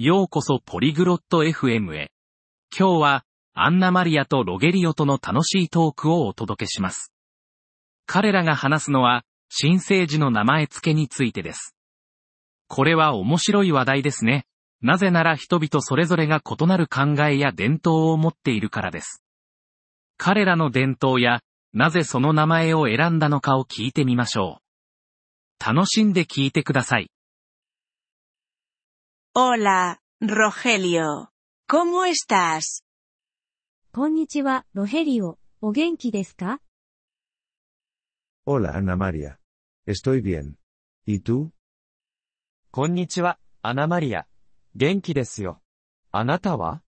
ようこそポリグロット FM へ。今日は、アンナマリアとロゲリオとの楽しいトークをお届けします。彼らが話すのは、新生児の名前付けについてです。これは面白い話題ですね。なぜなら人々それぞれが異なる考えや伝統を持っているからです。彼らの伝統や、なぜその名前を選んだのかを聞いてみましょう。楽しんで聞いてください。Hola, Rogelio. ¿Cómo estás? こんにちは、ロヘリオ。お元気ですか Hola Ana María. Estoy bien. ¿Y tú? こんにちは、アナマリア。元気ですよ。あなたは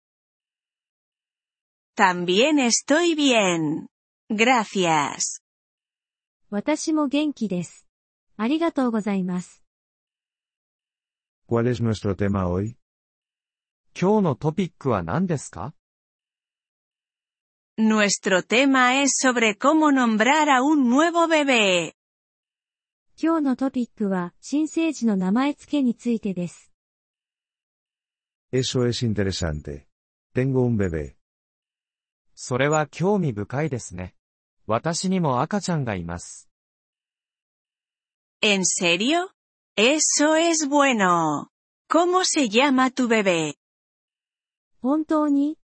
También estoy bien. Gracias. 私も元気です。ありがとうございます。¿Cuál es nuestro tema hoy? 今日のトピックは何ですか Nuestro tema es sobre cómo nombrar a un nuevo bebé. 今日のトピックは、新生児の名前付けについてです。Eso es interesante. Tengo un bebé. それは興味深いですね。私にも赤ちゃんがいます。¿En serio? Eso es bueno. ¿Cómo se llama tu bebé? 本当に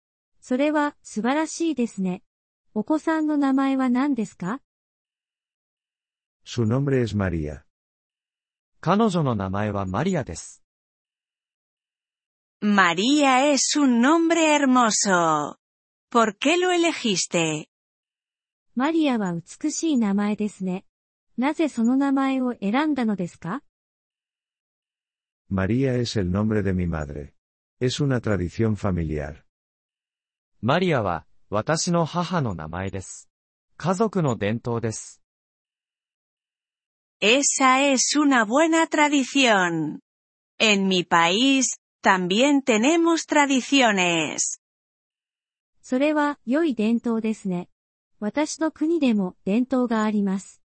それは、素晴らしいですね。お子さんの名前は何ですか Su nombre es María. 彼女の名前はマリアです。María es un nombre hermoso. ¿Por qué lo elegiste? マリアは美しい名前ですね。なぜその名前を選んだのですか María es el nombre de mi madre. Es una tradición familiar. マリアは、私の母の名前です。家族の伝統です。 Esa es una buena tradición. En mi país, también tenemos tradiciones. それは、良い伝統ですね。私の国でも、伝統があります。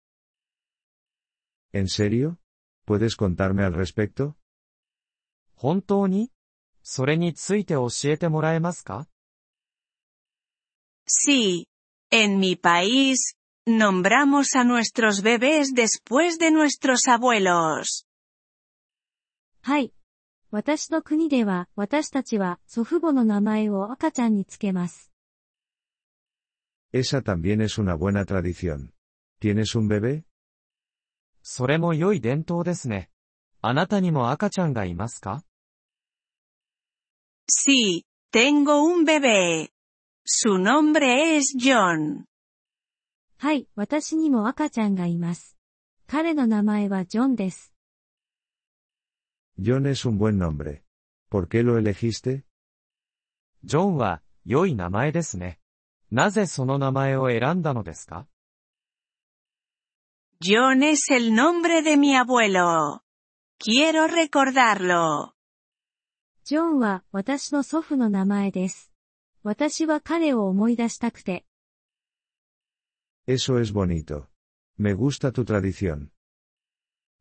¿En serio? ¿Puedes contarme al respecto? 本当にそれについて教えてもらえますか Sí. En mi país, nombramos a nuestros bebés después de nuestros abuelos. はい。私の国では、私たちは祖父母の名前を赤ちゃんにつけます。Esa también es una buena tradición. ¿Tienes un bebé? それも良い伝統ですね。あなたにも赤ちゃんがいますか Sí, tengo un bebé. Su nombre es John. はい、私にも赤ちゃんがいます。彼の名前はジョンです。 John es un buen nombre. ¿Por qué lo elegiste? ジョンは、良い名前ですね。なぜその名前を選んだのですか John es el nombre de mi abuelo. Quiero recordarlo. ジョンは私の祖父の名前です。私は彼を思い出したくて。Eso es bonito. Me gusta tu tradición.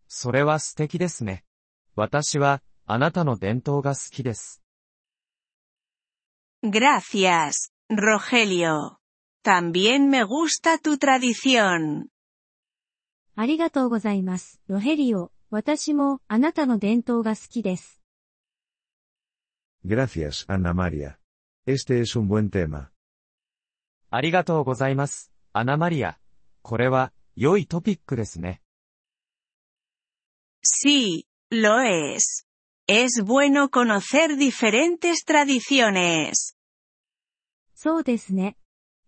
それは素敵ですね。私は、あなたの伝統が好きです。Gracias, Rogelio. También me gusta tu tradición. ありがとうございます、ロヘリオ。私もあなたの伝統が好きです。Gracias, Ana María. Este es un buen tema. ありがとうございます、アナマリア。これは、良いトピックですね。 Sí, lo es. Es bueno conocer diferentes tradiciones. そうですね。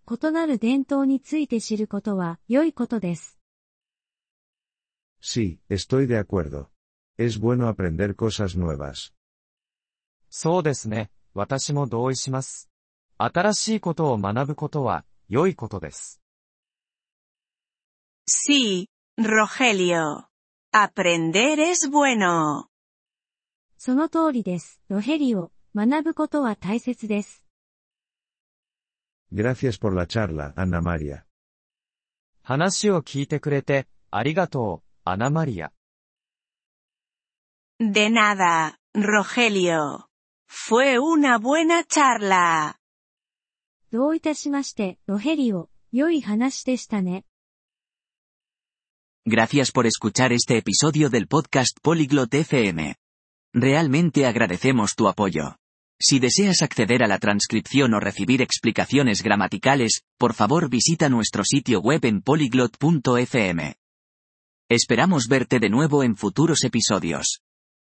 異なる伝統について知ることは良いことです。 Sí, estoy de acuerdo. Es bueno aprender cosas nuevas. そうですね。私も同意します。新しいことを学ぶことは、良いことです。Sí, Rogelio. Aprender es bueno. その通りです、ロヘリオ。学ぶことは大切です。Gracias por la charla, Ana María. 話を聞いてくれて、ありがとう、アナマリア。De nada, Rogelio. Fue una buena charla. どういたしまして、ロヘリオ、良い話でしたね。 Gracias por escuchar este episodio del podcast Polyglot FM. Realmente agradecemos tu apoyo. Si deseas acceder a la transcripción o recibir explicaciones gramaticales, por favor visita nuestro sitio web en polyglot.fm. Esperamos verte de nuevo en futuros episodios.